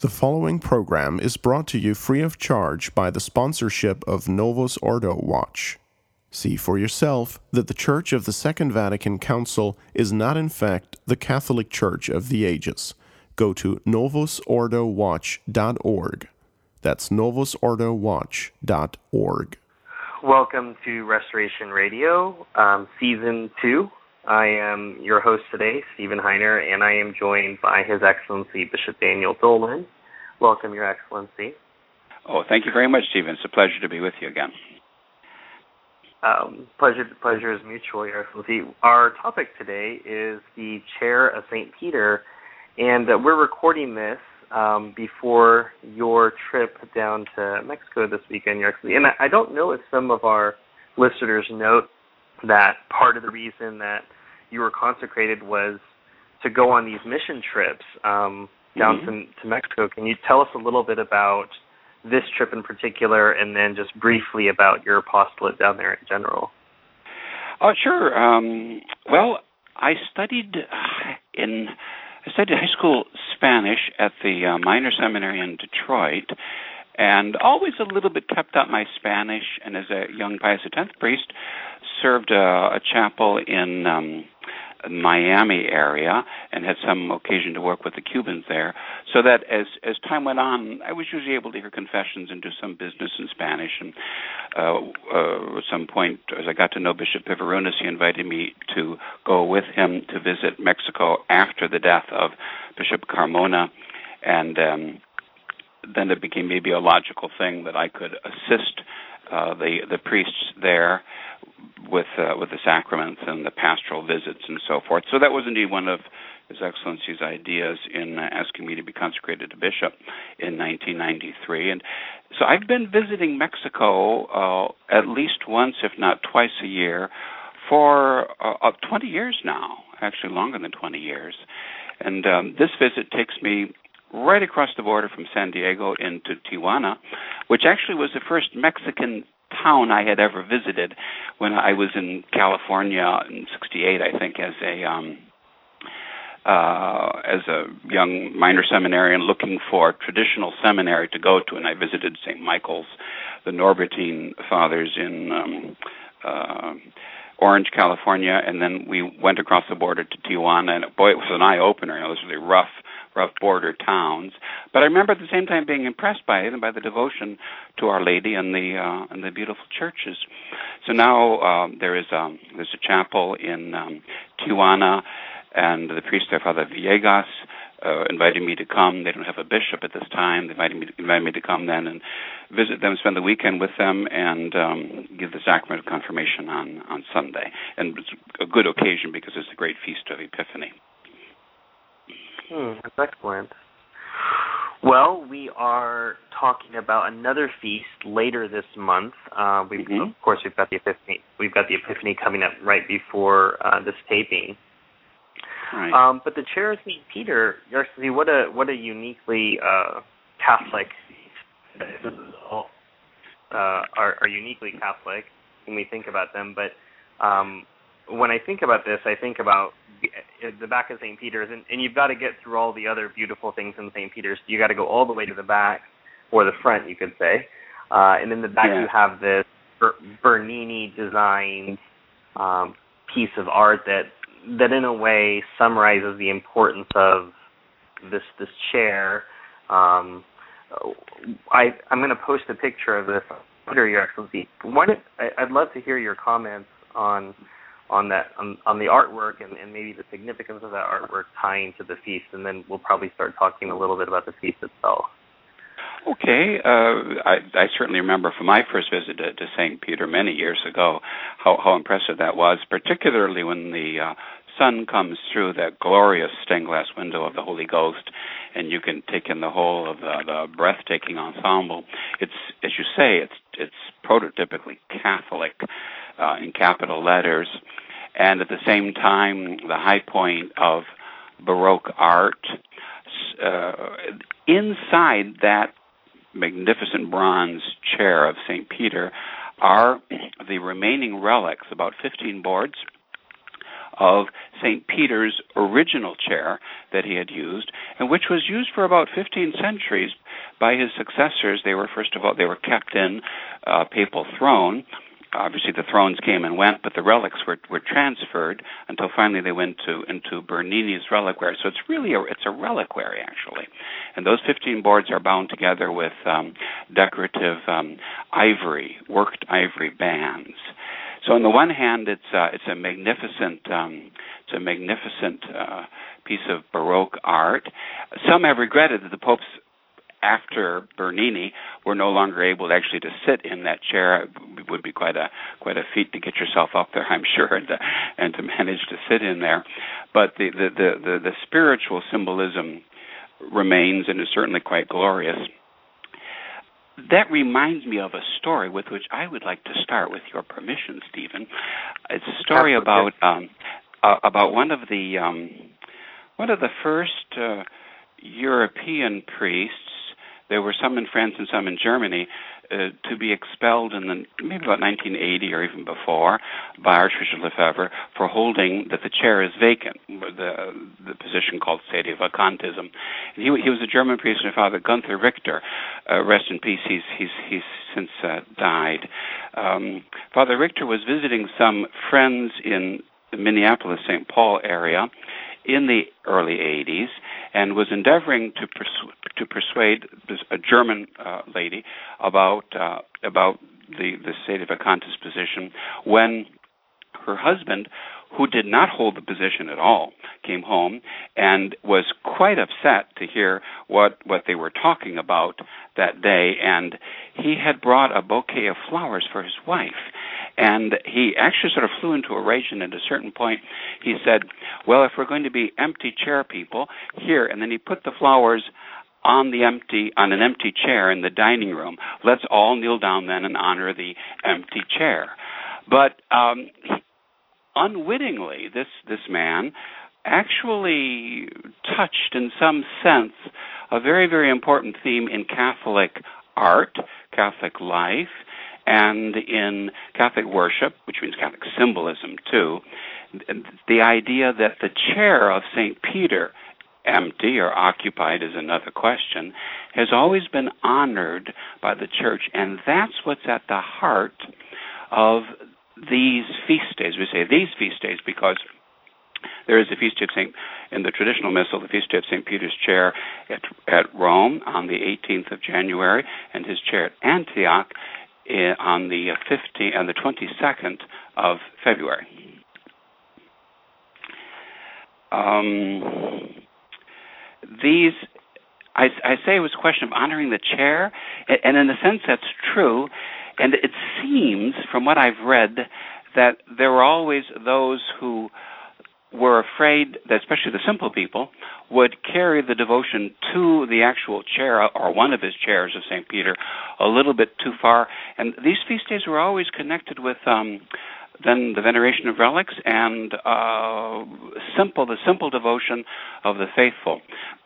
The following program is brought to you free of charge by the sponsorship of Novus Ordo Watch. See for yourself that the Church of the Second Vatican Council is not, in fact, the Catholic Church of the ages. Go to novusordowatch.org. That's novusordowatch.org. Welcome to Restoration Radio, um, Season 2. I am your host today, Stephen Heiner, and I am joined by His Excellency Bishop Daniel Dolan. Welcome, Your Excellency. Oh, thank you very much, Stephen. It's a pleasure to be with you again. Um, pleasure, pleasure is mutual, Your Excellency. Our topic today is the Chair of St. Peter, and uh, we're recording this um, before your trip down to Mexico this weekend, Your Excellency. And I, I don't know if some of our listeners note that part of the reason that you were consecrated was to go on these mission trips um, down Mhm. to, to Mexico. Can you tell us a little bit about this trip in particular, and then just briefly about your apostolate down there in general? Oh, sure. Um, well, I studied uh, in I studied high school Spanish at the uh, minor seminary in Detroit, and always a little bit kept up my Spanish. And as a young Pius X priest, served a, a chapel in um, Miami area and had some occasion to work with the Cubans there. So that as as time went on, I was usually able to hear confessions and do some business in Spanish. And uh, uh, at some point, as I got to know Bishop Pivarunas, he invited me to go with him to visit Mexico after the death of Bishop Carmona, and um, then it became maybe a logical thing that I could assist uh, the the priests there with uh, with the sacraments and the pastoral visits and so forth. So that was indeed one of His Excellency's ideas in uh, asking me to be consecrated a bishop in 1993. And so I've been visiting Mexico uh, at least once, if not twice a year, for uh, 20 years now. Actually, longer than 20 years. And um, this visit takes me right across the border from San Diego into Tijuana, which actually was the first Mexican town I had ever visited when I was in California in '68, I think, as a um, uh, as a young minor seminarian looking for a traditional seminary to go to, and I visited St. Michael's, the Norbertine Fathers in um, uh, Orange, California, and then we went across the border to Tijuana, and boy, it was an eye opener. You know, those really rough rough border towns. But I remember at the same time being impressed by it and by the devotion to Our Lady and the uh, and the beautiful churches. So now um, there is um, there's a chapel in um, Tijuana, and the priest there, Father Villegas, uh, invited me to come. They don't have a bishop at this time. They invited me to, invited me to come then and visit them, spend the weekend with them, and um, give the sacrament of confirmation on on Sunday. And it's a good occasion because it's the great feast of Epiphany. Hmm, that's excellent. Well, we are talking about another feast later this month. Uh, we, Mhm. Of course, we've got the Epiphany. We've got the Epiphany coming up right before uh, this taping. Right. Um, but the St. Peter, Excellency, what a what a uniquely uh, Catholic. Uh, are, are uniquely Catholic when we think about them. But um, when I think about this, I think about the- the back of St. Peter's, and, and you've got to get through all the other beautiful things in St. Peter's. You got to go all the way to the back, or the front, you could say. Uh, and in the back, Yeah. you have this Ber- Bernini designed um, piece of art that that in a way summarizes the importance of this this chair. Um, I I'm going to post a picture of this on Twitter, Your Excellency. Why don't, I, I'd love to hear your comments on on that on, on the artwork and, and maybe the significance of that artwork tying to the feast, and then we'll probably start talking a little bit about the feast itself. Okay, uh, I, I certainly remember from my first visit to, to St. Peter many years ago how, how impressive that was, particularly when the uh, sun comes through that glorious stained glass window of the Holy Ghost, and you can take in the whole of the, the breathtaking ensemble. It's, as you say, it's it's prototypically Catholic uh, in capital letters, and at the same time, the high point of Baroque art. Uh, inside that magnificent bronze chair of St. Peter are the remaining relics, about 15 boards of St. Peter's original chair that he had used, and which was used for about 15 centuries by his successors. They were, first of all, they were kept in a papal throne obviously the thrones came and went, but the relics were were transferred until finally they went to into Bernini's reliquary. So it's really a it's a reliquary actually, and those 15 boards are bound together with um, decorative um, ivory, worked ivory bands. So on the one hand, it's uh, it's a magnificent um, it's a magnificent uh, piece of Baroque art. Some have regretted that the Pope's after Bernini were no longer able actually to sit in that chair. It would be quite a quite a feat to get yourself up there, I'm sure, and to, and to manage to sit in there. But the the the the, the spiritual symbolism remains and is certainly quite glorious. That reminds me of a story with which I would like to start, with your permission, Stephen. It's a story about um, uh, about one of the um, one of the first uh, European priests there were some in France and some in Germany uh, to be expelled in the maybe about 1980 or even before by Archbishop Lefebvre for holding that the chair is vacant, the the position called sedevacantism. he he was a German priest and Father Gunther Richter. Uh, rest in peace. He's he's he's since uh, died. Um, Father Richter was visiting some friends in the Minneapolis St. Paul area in the early 80s and was endeavoring to persu- to persuade a German uh, lady about uh, about the the sedevacantist position when her husband who did not hold the position at all came home and was quite upset to hear what what they were talking about that day. And he had brought a bouquet of flowers for his wife and he actually sort of flew into a rage, and at a certain point, he said, Well, if we're going to be empty chair people, here. And then he put the flowers on the empty on an empty chair in the dining room. Let's all kneel down then and honor the empty chair. But um, unwittingly, this this man actually touched, in some sense, a very very important theme in Catholic art, Catholic life, and in Catholic worship, which means Catholic symbolism too, the idea that the chair of St. Peter, empty or occupied is another question, has always been honored by the church, and that's what's at the heart of these feast days. We say these feast days because there is a feast day of Saint in the traditional missal, the feast day of Saint Peter's chair at at Rome on the 18th of January, and his chair at Antioch on the 15th and the 22nd of February. Um, these, I, I, say it was a question of honoring the chair, and in a sense that's true. And it seems, from what I've read, that there were always those who were afraid that, especially the simple people, would carry the devotion to the actual chair or one of his chairs of St. Peter a little bit too far. And these feast days were always connected with um, then the veneration of relics and uh, simple the simple devotion of the faithful.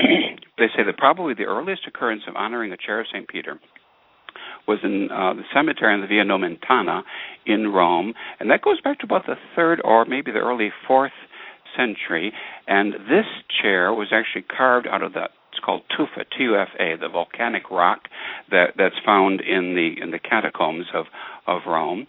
they say that probably the earliest occurrence of honoring the chair of St. Peter was in uh, the cemetery in the Via Nomentana in Rome, and that goes back to about the third or maybe the early fourth century, and this chair was actually carved out of the it's called tufa, T-U-F-A, the volcanic rock that that's found in the in the catacombs of of Rome.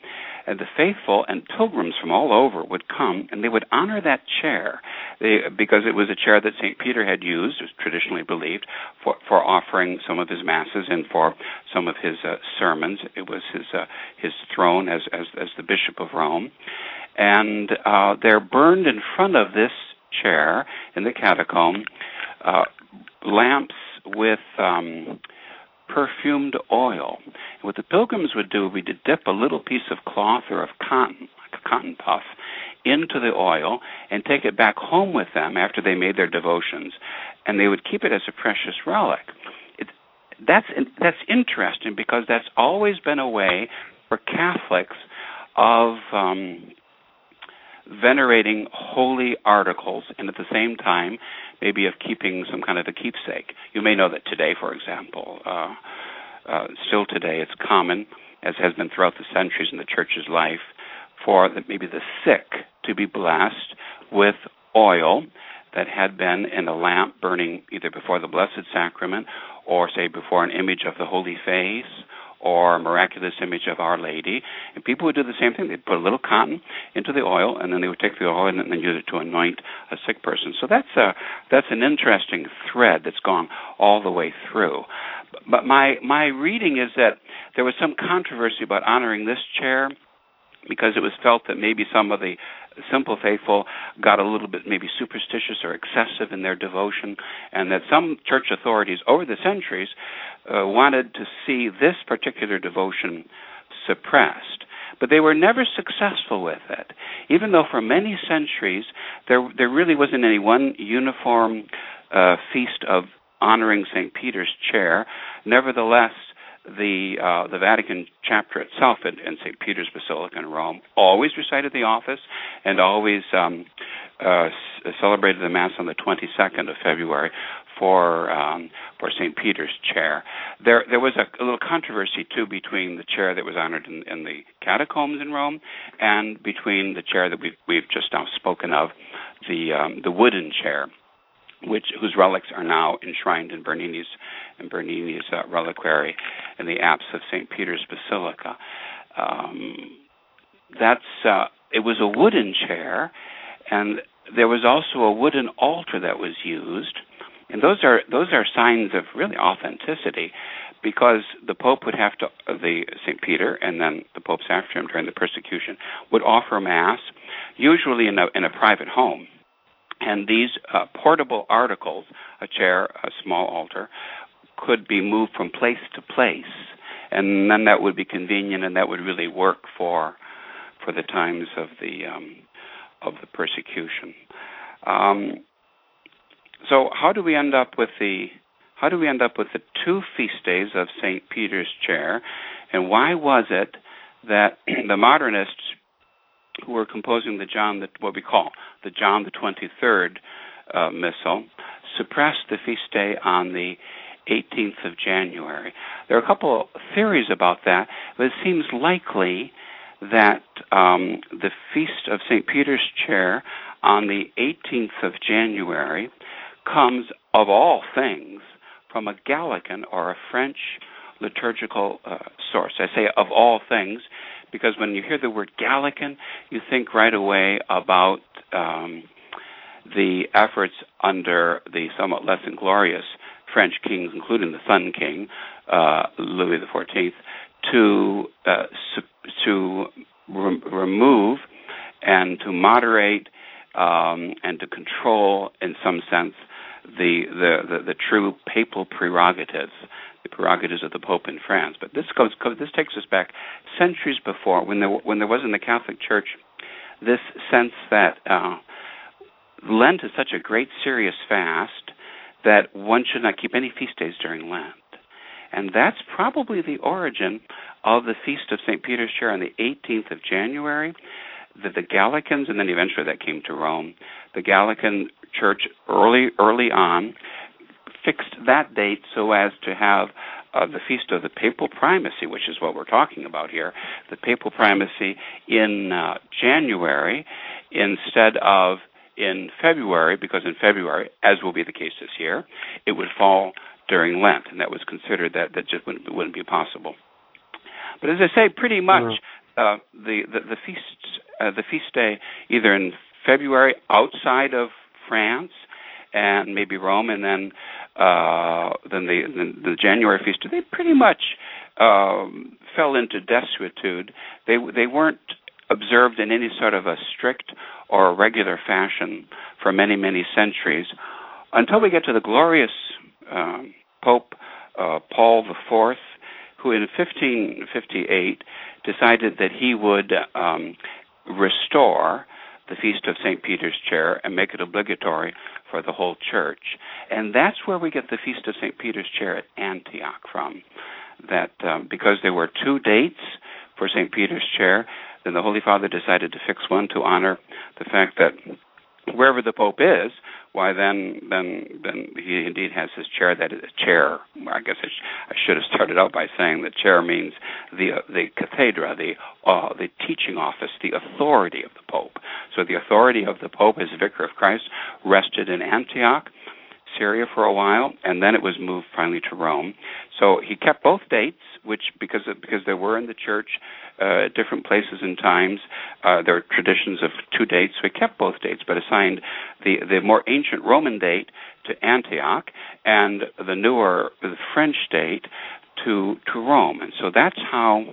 And the faithful and pilgrims from all over would come and they would honor that chair they, because it was a chair that St. Peter had used, was traditionally believed, for, for offering some of his masses and for some of his uh, sermons. It was his uh, his throne as, as as the bishop of Rome and uh, they're burned in front of this chair in the catacomb uh, lamps with um, perfumed oil. And what the pilgrims would do would be to dip a little piece of cloth or of cotton, like a cotton puff, into the oil and take it back home with them after they made their devotions, and they would keep it as a precious relic. It, that's that's interesting because that's always been a way for Catholics of um, venerating holy articles and at the same time maybe of keeping some kind of a keepsake. You may know that today, for example, uh, uh, still today it's common, as has been throughout the centuries in the church's life, for the, maybe the sick to be blessed with oil that had been in a lamp burning either before the Blessed Sacrament or, say, before an image of the Holy Face or miraculous image of Our Lady. And people would do the same thing. They'd put a little cotton into the oil, and then they would take the oil and then use it to anoint a sick person. So that's a that's an interesting thread that's gone all the way through. But my my reading is that there was some controversy about honoring this chair because it was felt that maybe some of the simple faithful got a little bit maybe superstitious or excessive in their devotion, and that some church authorities over the centuries uh, wanted to see this particular devotion suppressed. But they were never successful with it, even though for many centuries there there really wasn't any one uniform uh, feast of honoring St. Peter's chair. Nevertheless, the uh, the Vatican chapter itself in, in St. Peter's Basilica in Rome always recited the office and always um, uh, celebrated the Mass on the 22nd of February for um, for St. Peter's chair. There there was a, a, little controversy too between the chair that was honored in, in, the catacombs in Rome and between the chair that we've we've just now spoken of, the um, the wooden chair which whose relics are now enshrined in Bernini's in Bernini's uh, reliquary in the apse of St. Peter's Basilica. Um, that's uh, it was a wooden chair, and there was also a wooden altar that was used, and those are those are signs of really authenticity, because the Pope would have to the St. Peter and then the popes after him during the persecution would offer mass, usually in a in a private home and these uh, portable articles, a chair, a small altar, could be moved from place to place, and then that would be convenient, and that would really work for for the times of the um, of the persecution. Um, so, how do we end up with the how do we end up with the two feast days of St. Peter's Chair, and why was it that the modernists who were composing the John, the, what we call the John the 23rd uh, Missal, suppressed the feast day on the 18th of January. There are a couple of theories about that, but it seems likely that um, the feast of St. Peter's Chair on the 18th of January comes, of all things, from a Gallican or a French liturgical uh, source. I say of all things because when you hear the word Gallican, you think right away about um, the efforts under the somewhat less inglorious French kings, including the Sun King, uh, Louis XIV, to uh, to re- remove and to moderate um, and to control, in some sense, the, the, the, the true papal prerogatives the prerogatives of the Pope in France. But this goes, this takes us back centuries before when there when there was in the Catholic Church this sense that uh, Lent is such a great serious fast that one should not keep any feast days during Lent. And that's probably the origin of the Feast of St. Peter's Chair on the 18th of January. The, the Gallicans, and then eventually that came to Rome. The Gallican Church early early on fixed that date so as to have uh, the feast of the papal primacy, which is what we're talking about here, the papal primacy in uh, January instead of in February, because in February, as will be the case this year, it would fall during Lent, and that was considered that that just wouldn't, wouldn't be possible. But as I say, pretty much mm-hmm. uh, the, the the feast uh, the feast day either in February outside of France and maybe Rome, and then uh, then the, the the January feast. They pretty much um, fell into desuetude. They they weren't observed in any sort of a strict or a regular fashion for many many centuries until we get to the glorious um, Pope uh, Paul IV, who in 1558 decided that he would um, restore the Feast of St. Peter's Chair and make it obligatory for the whole church. And that's where we get the Feast of St. Peter's Chair at Antioch from. That um, because there were two dates for St. Peter's Chair, then the Holy Father decided to fix one to honor the fact that wherever the Pope is, why then then then he indeed has his chair. That is a chair. I guess I, sh- I should have started out by saying that chair means the uh, the cathedra, the uh, the teaching office, the authority of the Pope. So the authority of the Pope as Vicar of Christ rested in Antioch. Syria for a while, and then it was moved finally to Rome. So he kept both dates, which because of, because there were in the church uh, different places and times, uh, there are traditions of two dates. So he kept both dates, but assigned the the more ancient Roman date to Antioch and the newer the French date to to Rome. And so that's how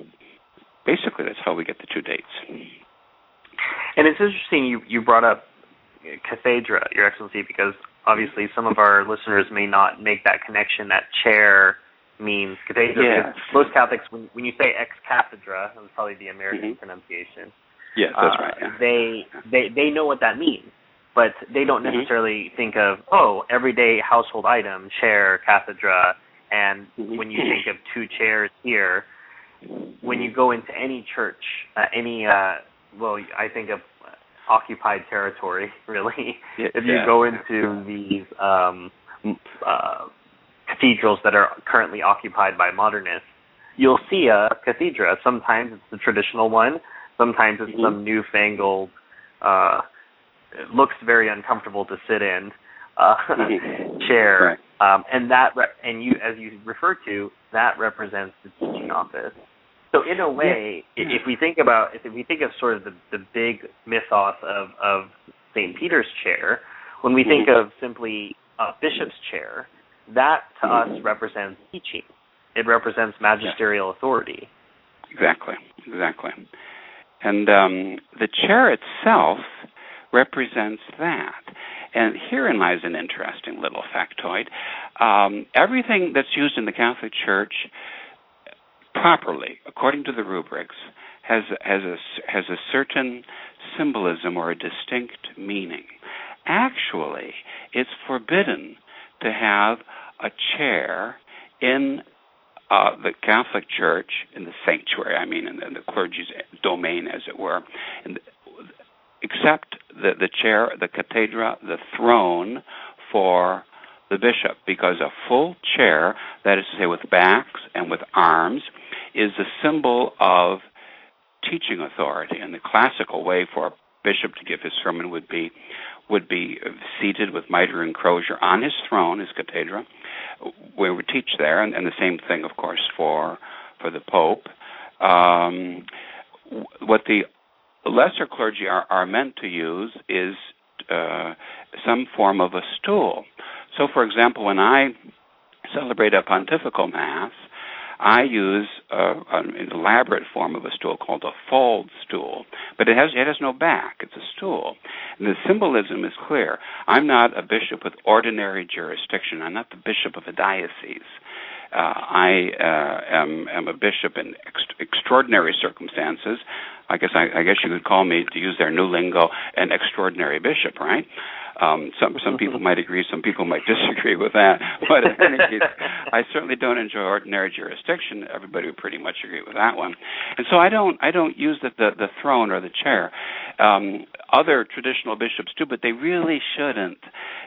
basically that's how we get the two dates. And it's interesting you you brought up cathedra, Your Excellency, because obviously some of our listeners may not make that connection that chair means cathedra. Yeah. Most Catholics, when, when you say ex cathedra, that's probably the American mm-hmm. pronunciation. Yes, that's uh, right. Yeah. They they they know what that means, but they don't mm-hmm. necessarily mm-hmm. think of oh everyday household item chair cathedra. And mm-hmm. when you think of two chairs here, when you go into any church, uh, any uh, well, I think of occupied territory, really. Yeah, if you yeah. go into these um, uh, cathedrals that are currently occupied by modernists, you'll see a cathedra. Sometimes it's the traditional one. Sometimes it's mm-hmm. some newfangled. Uh, it looks very uncomfortable to sit in uh, mm-hmm. chair, right. um, and that re- and you as you refer to that represents the teaching office. So in a way, yeah. if we think about if we think of sort of the, the big mythos of, of St. Peter's chair, when we think mm-hmm. of simply a bishop's chair, that to mm-hmm. us represents teaching. It represents magisterial yeah. authority. Exactly, exactly. And um, the chair itself represents that. And herein lies an interesting little factoid. Um, everything that's used in the Catholic Church properly, according to the rubrics, has has a has a certain symbolism or a distinct meaning. Actually, it's forbidden to have a chair in uh, the Catholic Church, in the sanctuary, I mean, in the, in the clergy's domain, as it were, except the, the chair, the cathedra, the throne for the bishop, because a full chair, that is to say, with backs and with arms, is a symbol of teaching authority. And the classical way for a bishop to give his sermon would be would be seated with mitre and crozier on his throne, his cathedra, where we teach there, and, and, the same thing, of course, for for the pope. Um, what the lesser clergy are, are meant to use is uh, some form of a stool. So, for example, when I celebrate a pontifical mass, I use uh, an elaborate form of a stool called a fold stool, but it has it has no back. It's a stool, and the symbolism is clear. I'm not a bishop with ordinary jurisdiction. I'm not the bishop of a diocese. Uh, I uh, am, am a bishop in ex- extraordinary circumstances. I guess I, I guess you could call me to use their new lingo an extraordinary bishop, right? Um, some some people might agree, some people might disagree with that. But in any case, I certainly don't enjoy ordinary jurisdiction. Everybody would pretty much agree with that one. And so I don't I don't use the the, the throne or the chair. Um, other traditional bishops do, but they really shouldn't.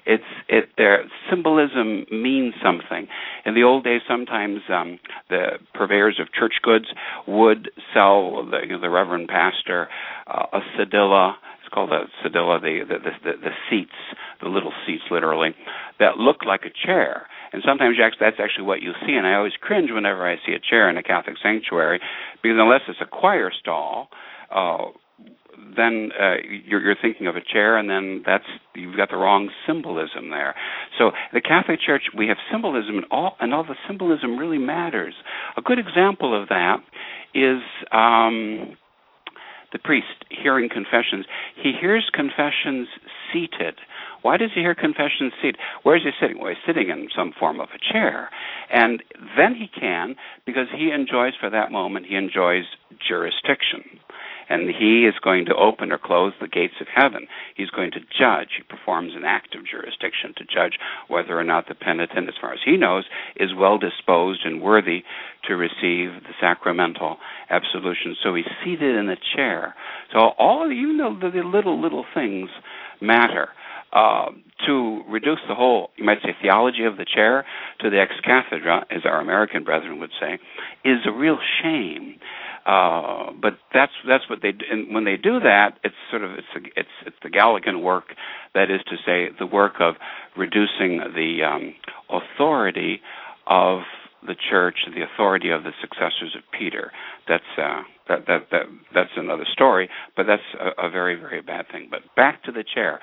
It's it their symbolism means something. In the old days, sometimes um, the purveyors of church goods would sell the, you know, the reverend pastor uh, a sedilia it's called a sedilia, the, the the, the seats, the little seats, literally, that look like a chair. And sometimes that's actually what you see. And I always cringe whenever I see a chair in a Catholic sanctuary, because unless it's a choir stall, uh, then uh, you're, you're thinking of a chair, and then that's you've got the wrong symbolism there. So the Catholic Church, we have symbolism, and all and all the symbolism really matters. A good example of that is. Um, the priest hearing confessions, he hears confessions seated. Why does he hear confessions seated? Where is he sitting? Well, he's sitting in some form of a chair. And then he can, because he enjoys for that moment, he enjoys jurisdiction and he is going to open or close the gates of heaven. He's going to judge. He performs an act of jurisdiction to judge whether or not the penitent, as far as he knows, is well disposed and worthy to receive the sacramental absolution. So he's seated in a chair. So all even though the little little things matter. Uh, to reduce the whole, you might say, theology of the chair to the ex cathedra, as our American brethren would say, is a real shame. Uh, but that's that's what they do. And when they do that, it's sort of it's a, it's it's the Gallican work, that is to say, the work of reducing the um, authority of the church, the authority of the successors of Peter. That's uh, that, that that that's another story, but that's a, a very very bad thing. But back to the chair,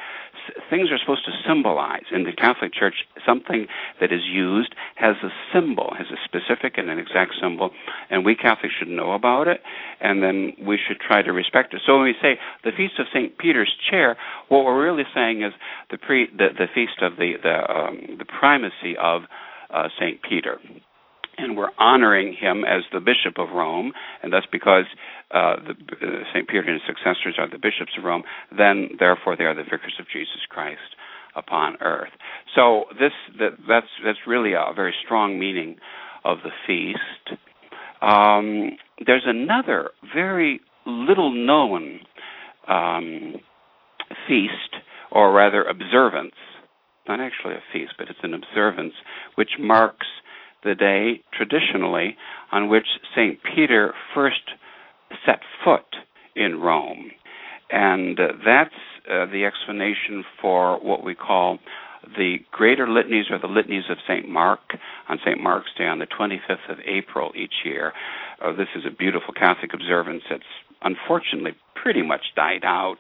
S- things are supposed to symbolize in the Catholic Church. Something that is used has a symbol, has a specific and an exact symbol, and we Catholics should know about it, and then we should try to respect it. So when we say the feast of Saint Peter's chair, what we're really saying is the pre the, the feast of the the um, the primacy of uh, Saint Peter and we're honoring him as the Bishop of Rome, and that's because uh, uh, St. Peter and his successors are the bishops of Rome, then therefore they are the vicars of Jesus Christ upon earth. So this that, that's that's really a very strong meaning of the feast. Um, there's another very little known um, feast, or rather observance, not actually a feast, but it's an observance, which marks the day traditionally on which St. Peter first set foot in Rome. And uh, that's uh, the explanation for what we call the greater litanies or the litanies of St. Mark on St. Mark's Day on the 25th of April each year. Uh, this is a beautiful Catholic observance that's unfortunately pretty much died out,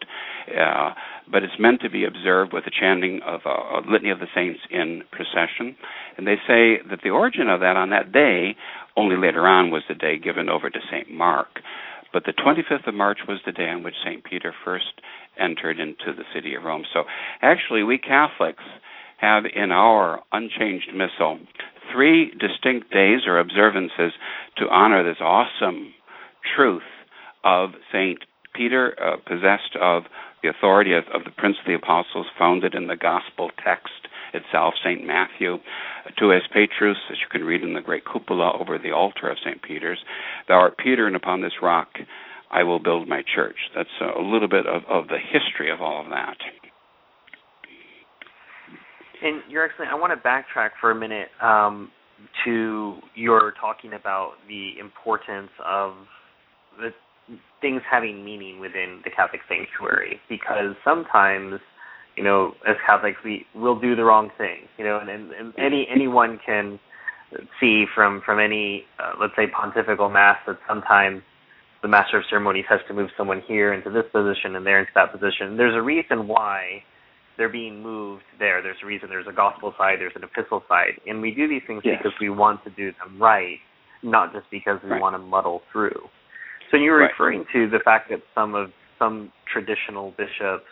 uh, but it's meant to be observed with the chanting of a, a litany of the saints in procession. And they say that the origin of that on that day, only later on, was the day given over to St. Mark. But the 25th of March was the day on which St. Peter first entered into the city of Rome. So actually, we Catholics have in our unchanged missal three distinct days or observances to honor this awesome truth of St. Peter, uh, possessed of the authority of, of, the Prince of the Apostles, founded in the Gospel text itself, St. Matthew, tu es Petrus, as you can read in the great cupola over the altar of St. Peter's, thou art Peter, and upon this rock I will build my church. That's a little bit of, of the history of all of that. And Your Excellency, I want to backtrack for a minute um, to your talking about the importance of the things having meaning within the Catholic sanctuary. Because sometimes you know as Catholics we will do the wrong thing you know and, and, and any anyone can see from from any uh, let's say pontifical mass that sometimes the master of ceremonies has to move someone here into this position and there into that position. There's a reason why they're being moved there. There's a reason there's a gospel side there's an epistle side. And we do these things yes. because we want to do them right not just because we right. want to muddle through so you were right. referring to the fact that some of some traditional bishops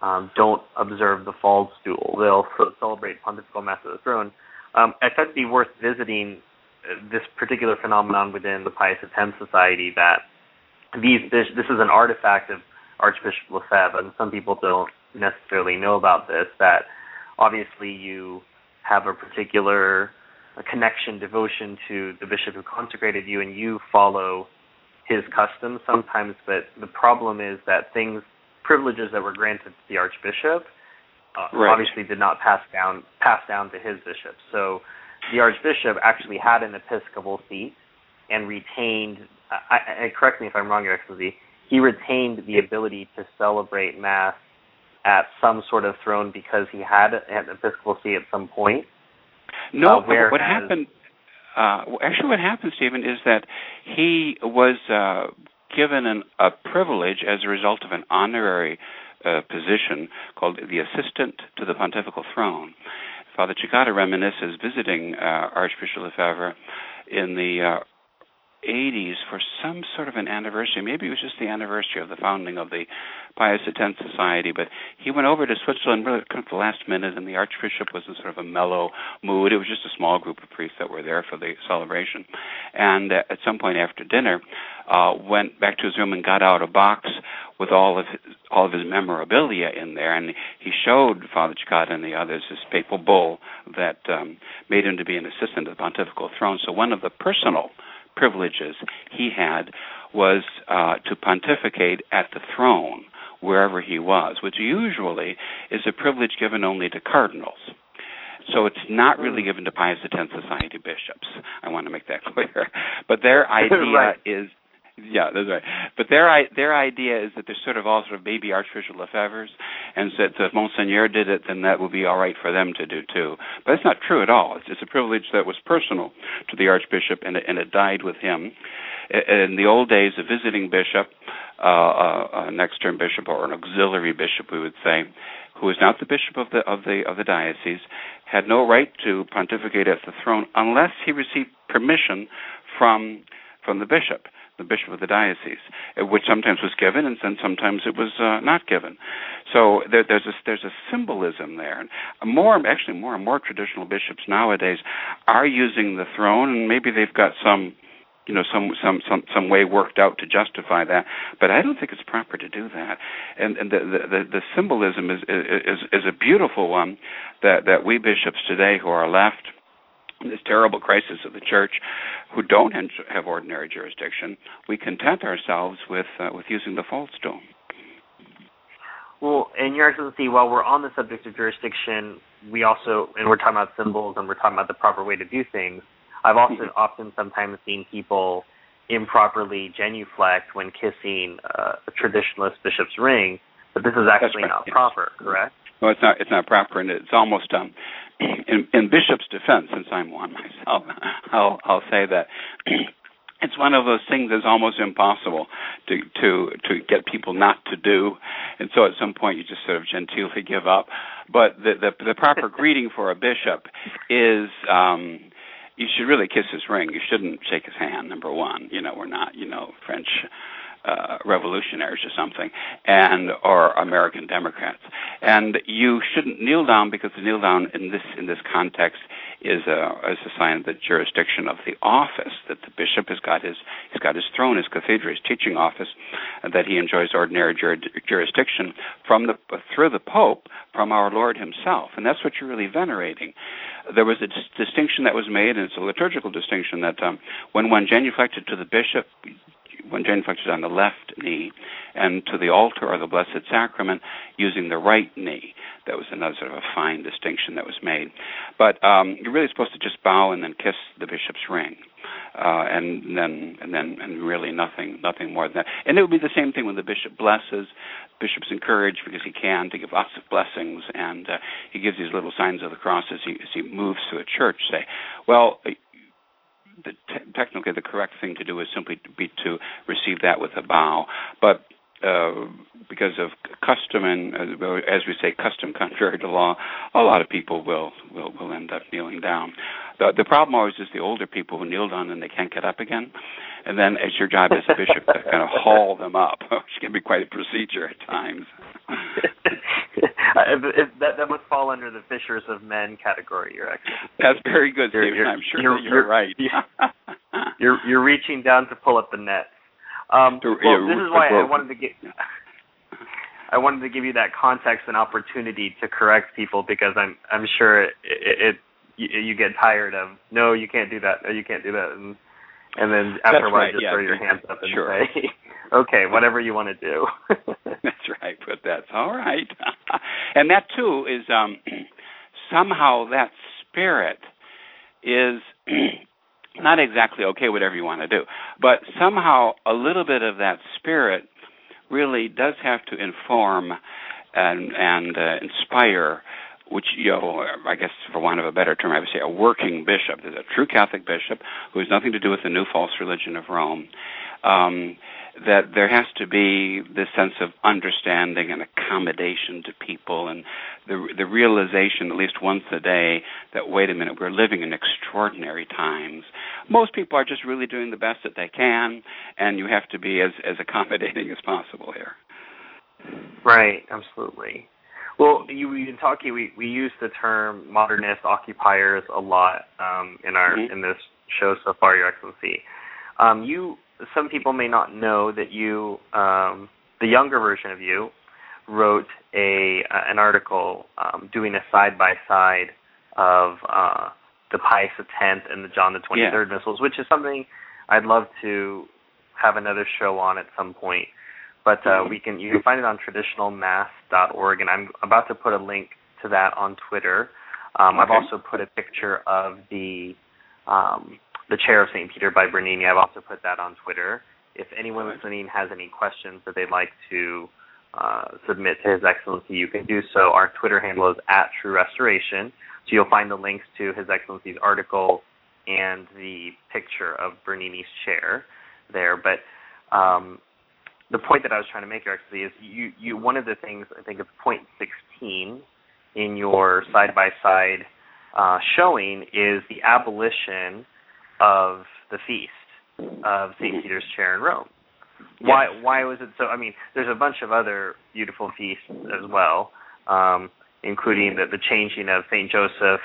um, don't observe the faldstool; they'll celebrate pontifical mass of the throne. Um, I thought it'd be worth visiting uh, this particular phenomenon within the Pius X Society. That these this, this is an artifact of Archbishop Lefebvre, and some people don't necessarily know about this. That obviously you have a particular a connection, devotion to the bishop who consecrated you, and you follow his customs sometimes, but the problem is that things, privileges that were granted to the archbishop, uh, right. obviously did not pass down pass down to his bishop. So the archbishop actually had an episcopal seat and retained. I, I, correct me if I'm wrong, Your Excellency. He retained the ability to celebrate mass at some sort of throne because he had an episcopal see at some point. No, uh, what happened? Uh, actually, what happened, Stephen, is that he was uh, given an, a privilege as a result of an honorary uh, position called the assistant to the pontifical throne. Father Cekada reminisces visiting uh, Archbishop Lefebvre in the uh, 80s for some sort of an anniversary. Maybe it was just the anniversary of the founding of the Pius X Society, but he went over to Switzerland really kind of the last minute, and the Archbishop was in sort of a mellow mood. It was just a small group of priests that were there for the celebration. And uh, at some point after dinner, uh, went back to his room and got out a box with all of his, all of his memorabilia in there, and he showed Father Cekada and the others this papal bull that um, made him to be an assistant to the pontifical throne. So one of the personal privileges he had was uh, to pontificate at the throne wherever he was, which usually is a privilege given only to cardinals. So it's not really hmm. given to Pius X Society bishops. I want to make that clear. But their idea right. is yeah, that's right. But their their idea is that they're sort of all sort of baby Archbishop Lefebvre's, and so if Monseigneur did it, then that would be all right for them to do too. But that's not true at all. It's, it's a privilege that was personal to the Archbishop, and it, and it died with him. In the old days, a visiting bishop, uh, uh, an extern bishop, or an auxiliary bishop, we would say, who was not the bishop of the of the of the diocese, had no right to pontificate at the throne unless he received permission from from the bishop the bishop of the diocese, uh, which sometimes was given and then sometimes it was uh, not given. So there, there's a there's a symbolism there. And more actually more and more traditional bishops nowadays are using the throne, and maybe they've got some you know some some some some way worked out to justify that but i don't think it's proper to do that and and the the the symbolism is is is a beautiful one that that we bishops today who are left this terrible crisis of the church who don't have ordinary jurisdiction, we content ourselves with uh, with using the false dome. Well, and Your Excellency, while we're on the subject of jurisdiction, we also, and we're talking about symbols and we're talking about the proper way to do things. I've also mm-hmm. often sometimes seen people improperly genuflect when kissing uh, a traditionalist bishop's ring, but this is actually not yes. proper, correct? No, it's not. It's not proper, and it's almost um, in, in Bishop's defense, since I'm one myself, I'll, I'll say that it's one of those things that's almost impossible to to to get people not to do, and so at some point you just sort of genteelly give up. But the the, the proper greeting for a bishop is. um you should really kiss his ring. You shouldn't shake his hand. Number one, you know we're not, you know, French uh, revolutionaries or something, and or American Democrats. And you shouldn't kneel down because the kneel down in this in this context is a is a sign of the jurisdiction of the office that the bishop has got his he's got his throne, his cathedral, his teaching office, that he enjoys ordinary jur- jurisdiction from the through the Pope from our Lord Himself, and that's what you're really venerating. There was a dis- distinction that was made, and it's a liturgical distinction that um, when one genuflected to the bishop, when genuflected on the left knee, and to the altar or the Blessed Sacrament using the right knee. That was another sort of a fine distinction that was made. But um, you're really supposed to just bow and then kiss the bishop's ring. Uh, and then and then and really nothing nothing more than that. And it would be the same thing when the bishop blesses. Bishop's encouraged because he can to give lots of blessings, and uh, he gives these little signs of the cross as he as he moves through a church. Say, well, the te- technically the correct thing to do is simply to be to receive that with a bow. But uh, because of custom and, uh, as we say, custom contrary to law, a lot of people will will will end up kneeling down. The the problem always is the older people who kneel down and they can't get up again, and then it's your job as a bishop to kind of haul them up, which can be quite a procedure at times. if, that that must fall under the fishers of men category. You're actually that's very good, Stephen. You're, I'm sure you're, you're, you're right. you're you're reaching down to pull up the net. Um, well, this is why I wanted to get. I wanted to give you that context and opportunity to correct people because I'm I'm sure it, it, it you, you, get tired of no you can't do that no you can't do that and and then afterwards right, just yeah, throw your hands up and sure. say okay whatever you want to do. that's right, but that's all right. and that too is um somehow that spirit is not exactly okay, whatever you want to do, but somehow a little bit of that spirit really does have to inform and and uh, inspire which you know, I guess for want of a better term, I would say a working bishop. A true Catholic bishop who has nothing to do with the new false religion of Rome. Um, that there has to be this sense of understanding and accommodation to people and the the realization at least once a day that wait a minute we're living in extraordinary times most people are just really doing the best that they can and you have to be as as accommodating as possible here right absolutely well you in talking we we use the term modernist occupiers a lot um, in our mm-hmm. in this show so far your excellency um, you some people may not know that you, um, the younger version of you, wrote a uh, an article um, doing a side by side of uh, the Pius X and the John the Twenty Third yeah. missals, which is something I'd love to have another show on at some point. But uh, we can you can find it on traditionalmass.org, and I'm about to put a link to that on Twitter. Um, okay. I've also put a picture of the um, the chair of St. Peter by Bernini. I've also put that on Twitter. If anyone listening has any questions that they'd like to uh, submit to His Excellency, you can do so. Our Twitter handle is at True Restoration. So you'll find the links to His Excellency's article and the picture of Bernini's chair there. But um, the point that I was trying to make, actually, is you, you one of the things I think it's point 16 in your side by side showing is the abolition of the feast of St. Peter's chair in Rome. Yes. Why why was it so? I mean, there's a bunch of other beautiful feasts as well, um, including the, the changing of St. Joseph,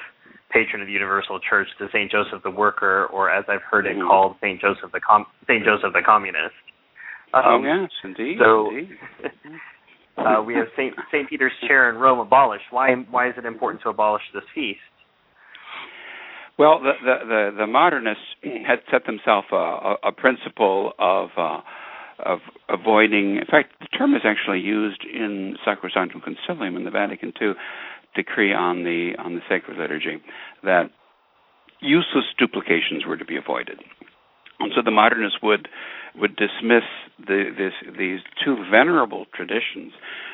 patron of the Universal Church, to St. Joseph the Worker, or as I've heard it mm-hmm. called, St. Joseph the Com- St. Joseph the Communist. Um, oh yes, indeed. So indeed. uh, we have Saint Saint Peter's chair in Rome abolished. Why why is it important to abolish this feast? Well, the the the, the modernists had set themselves a, a, a principle of uh, of avoiding. In fact, the term is actually used in Sacrosanctum Concilium in the Vatican II decree on the on the sacred liturgy that useless duplications were to be avoided. And so the modernists would would dismiss the, this, these two venerable traditions,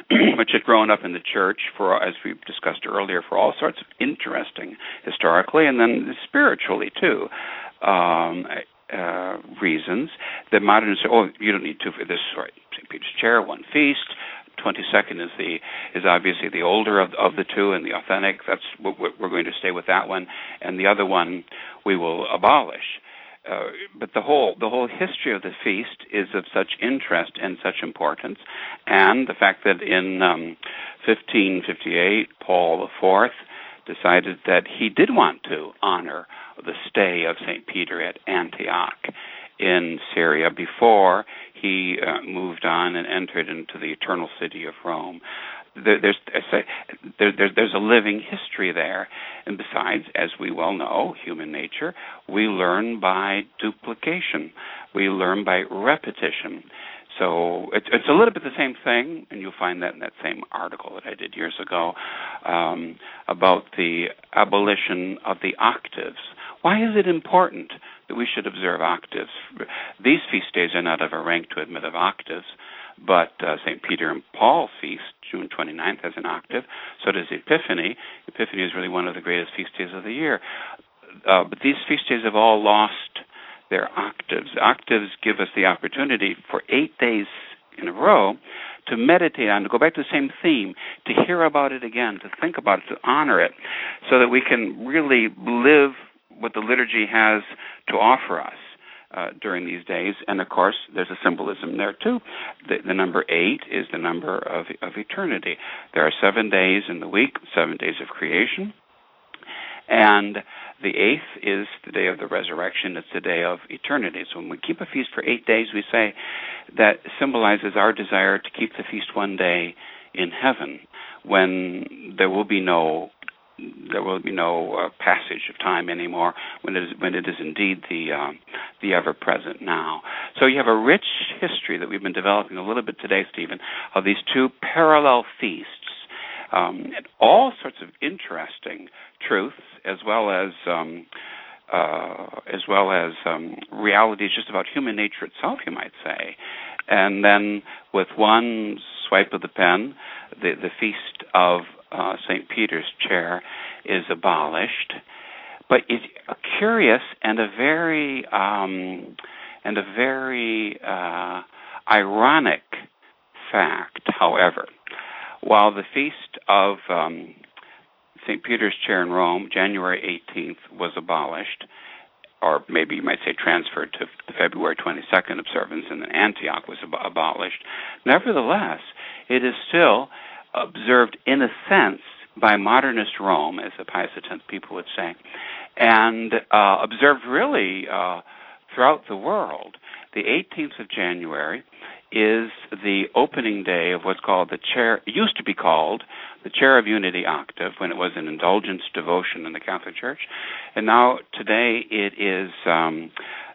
which had grown up in the church for, as we discussed earlier, for all sorts of interesting historically and then spiritually too. Um, uh, reasons The modernists say, "Oh, you don't need two for this." Sorry, St. Peter's Chair, one feast. Twenty second is the is obviously the older of of the two and the authentic. That's what we're going to stay with that one, and the other one we will abolish. Uh, but the whole the whole history of the feast is of such interest and such importance, and the fact that in um, 1558 Paul IV decided that he did want to honor the stay of Saint Peter at Antioch in Syria before he uh, moved on and entered into the eternal city of Rome there, there's there, there, there's a living history there, and besides, as we well know, human nature, we learn by duplication, we learn by repetition. So it's, it's a little bit the same thing, and you'll find that in that same article that I did years ago um, about the abolition of the octaves. Why is it important that we should observe octaves? These feast days are not of a rank to admit of octaves. But uh, St. Peter and Paul feast, June 29th, has an octave. So does Epiphany. Epiphany is really one of the greatest feast days of the year. Uh, but these feast days have all lost their octaves. Octaves give us the opportunity for eight days in a row to meditate on, to go back to the same theme, to hear about it again, to think about it, to honor it, so that we can really live what the liturgy has to offer us uh, during these days. And of course, there's a symbolism there too. The, the number eight is the number of, of eternity. There are seven days in the week, seven days of creation. And the eighth is the day of the resurrection. It's the day of eternity. So when we keep a feast for eight days, we say that symbolizes our desire to keep the feast one day in heaven when there will be no there will be no uh, passage of time anymore when it is when it is indeed the um, the ever present now. So you have a rich history that we've been developing a little bit today, Stephen, of these two parallel feasts. Um, and all sorts of interesting truths, as well as um, uh, as well as um, realities just about human nature itself, you might say. And then with one swipe of the pen, the, the feast of uh, St. Peter's chair is abolished. But it's a curious and a very um, and a very uh, ironic fact, however. While the feast of um, St. Peter's chair in Rome, January 18th, was abolished, or maybe you might say transferred to the February 22nd observance, and then Antioch was ab- abolished. Nevertheless, it is still observed in a sense by modernist Rome, as the Pius X people would say, and uh, observed really uh, throughout the world. The 18th of January is the opening day of what's called the chair, used to be called the Chair of Unity Octave when it was an indulgence devotion in the Catholic Church. And now, today, it is um,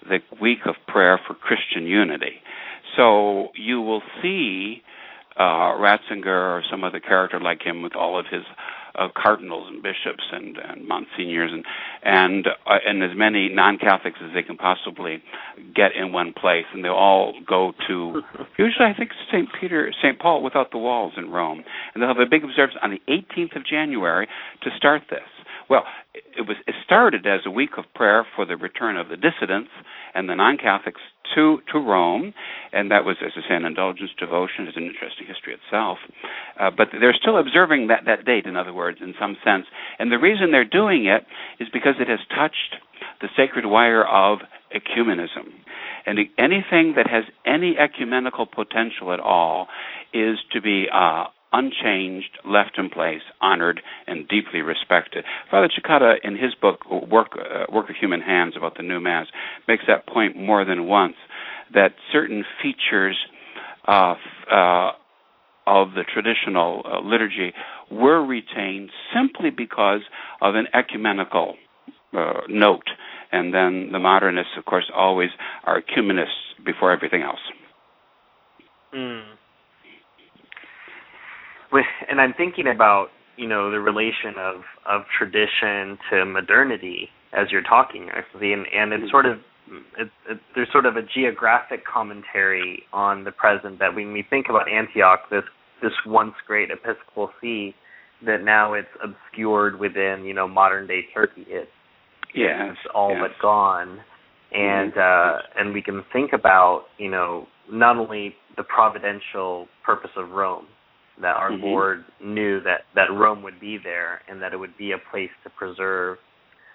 the week of prayer for Christian unity. So you will see uh, Ratzinger or some other character like him with all of his uh, cardinals and bishops and, and monsignors and and uh, and as many non-Catholics as they can possibly get in one place, and they all go to usually I think St. Peter, St. Paul without the walls in Rome, and they'll have a big observance on the 18th of January to start this. Well, it was it started as a week of prayer for the return of the dissidents and the non-Catholics to to Rome, and that was, as I say, an indulgence devotion. It's an interesting history itself, uh, but they're still observing that that date. In other words, in some sense, and the reason they're doing it is because it has touched the sacred wire of ecumenism, and anything that has any ecumenical potential at all is to be uh, unchanged, left in place, honored, and deeply respected. Father Cekada, in his book Work uh, Work of Human Hands about the New Mass, makes that point more than once that certain features uh, of the traditional uh, liturgy were retained simply because of an ecumenical uh, note. And then the modernists, of course, always are ecumenists before everything else. Mm and I'm thinking about you know the relation of of tradition to modernity as you're talking, actually, and, and it's sort of it, it, there's sort of a geographic commentary on the present that when we think about Antioch, this this once great episcopal see, that now it's obscured within you know modern day Turkey. It's it's all yes. but gone, and uh, and we can think about you know not only the providential purpose of Rome, that our mm-hmm. Lord knew that that Rome would be there and that it would be a place to preserve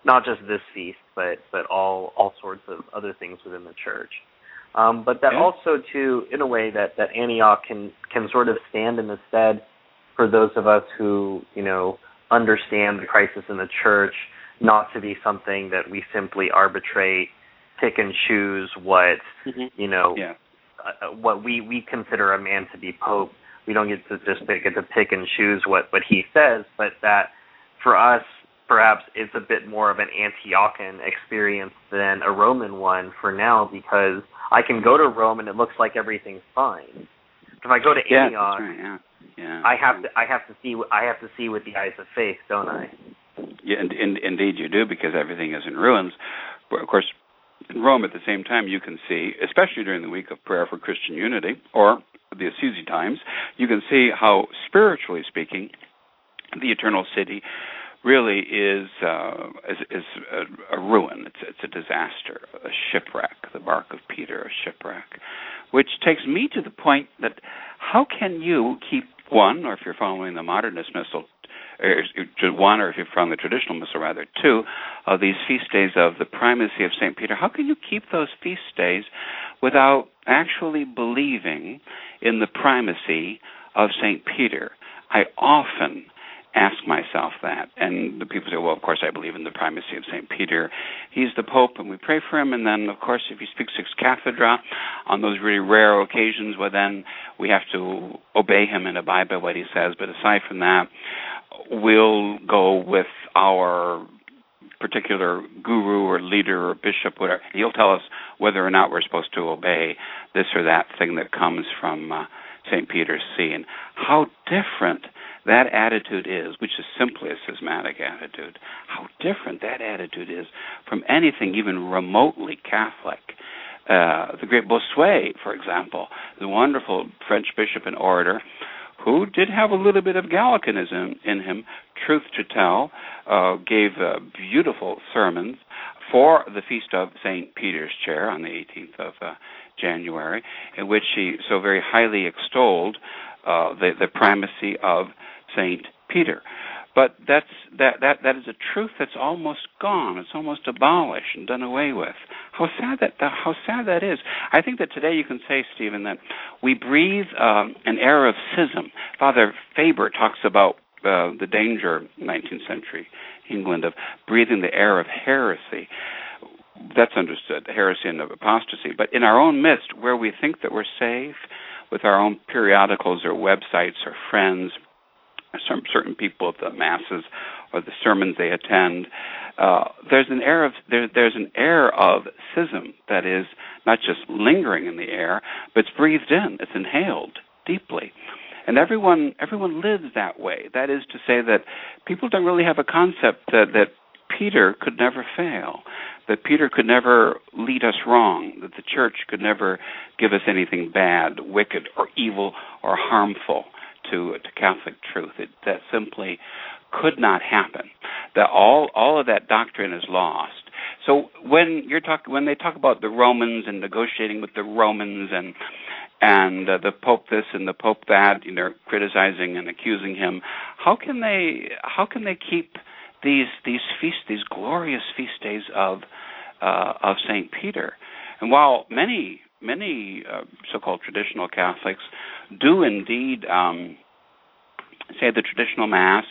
not just this feast, but but all all sorts of other things within the church. Um, but that yeah. also, too, in a way, that that Antioch can can sort of stand in the stead for those of us who you know understand the crisis in the church not to be something that we simply arbitrate, pick and choose what mm-hmm. you know yeah. uh, what we we consider a man to be pope we don't get to just get to pick and choose what what he says, but that for us perhaps it's a bit more of an Antiochian experience than a Roman one for now because I can go to Rome and it looks like everything's fine. If I go to yeah, Antioch, right, yeah. Yeah. I have to I have to see I have to see with the eyes of faith, don't I? Yeah, in, in, indeed you do because everything is in ruins. Of course, in Rome at the same time you can see, especially during the week of prayer for Christian unity, or the Assisi times, you can see how, spiritually speaking, the Eternal City really is uh, is, is a, a, ruin. It's it's a disaster, a shipwreck. The bark of Peter, a shipwreck, which takes me to the point that how can you keep one, or if you're following the modernist missal, or one, or if you're from the traditional missal, rather two, of these feast days of the primacy of Saint Peter. How can you keep those feast days without actually believing in the primacy of St. Peter. I often ask myself that. And the people say, well, of course, I believe in the primacy of St. Peter. He's the Pope, and we pray for him. And then, of course, if he speaks ex cathedra on those really rare occasions, well, then we have to obey him and abide by what he says. But aside from that, we'll go with our particular guru or leader or bishop, whatever. He'll tell us whether or not we're supposed to obey this or that thing that comes from uh, St. Peter's See. And how different that attitude is, which is simply a schismatic attitude, how different that attitude is from anything even remotely Catholic. Uh, the great Bossuet, for example, the wonderful French bishop and orator, who did have a little bit of Gallicanism in him, truth to tell, uh, gave uh, beautiful sermons for the feast of St. Peter's Chair on the 18th of uh, January, in which he so very highly extolled uh, the, the primacy of St. Peter. But that's that that that is a truth that's almost gone. It's almost abolished and done away with. How sad that how sad that is. I think that today you can say, Stephen, that we breathe um, an air of schism. Father Faber talks about uh, the danger, 19th century England, of breathing the air of heresy. That's understood, heresy and apostasy. But in our own midst, where we think that we're safe, with our own periodicals or websites or friends, some certain people at the masses or the sermons they attend. Uh, there's an air of there, there's an air of schism that is not just lingering in the air, but it's breathed in, it's inhaled deeply. And everyone everyone lives that way. That is to say that people don't really have a concept that, that Peter could never fail, that Peter could never lead us wrong, that the church could never give us anything bad, wicked, or evil, or harmful to to Catholic truth. It, that simply could not happen. That all all of that doctrine is lost. So when you're talk when they talk about the Romans and negotiating with the Romans and and uh, the Pope this and the Pope that, you know, criticizing and accusing him, how can they how can they keep these these feast these glorious feast days of uh, of Saint Peter? And while many many uh, so-called traditional Catholics do indeed um, say the traditional mass,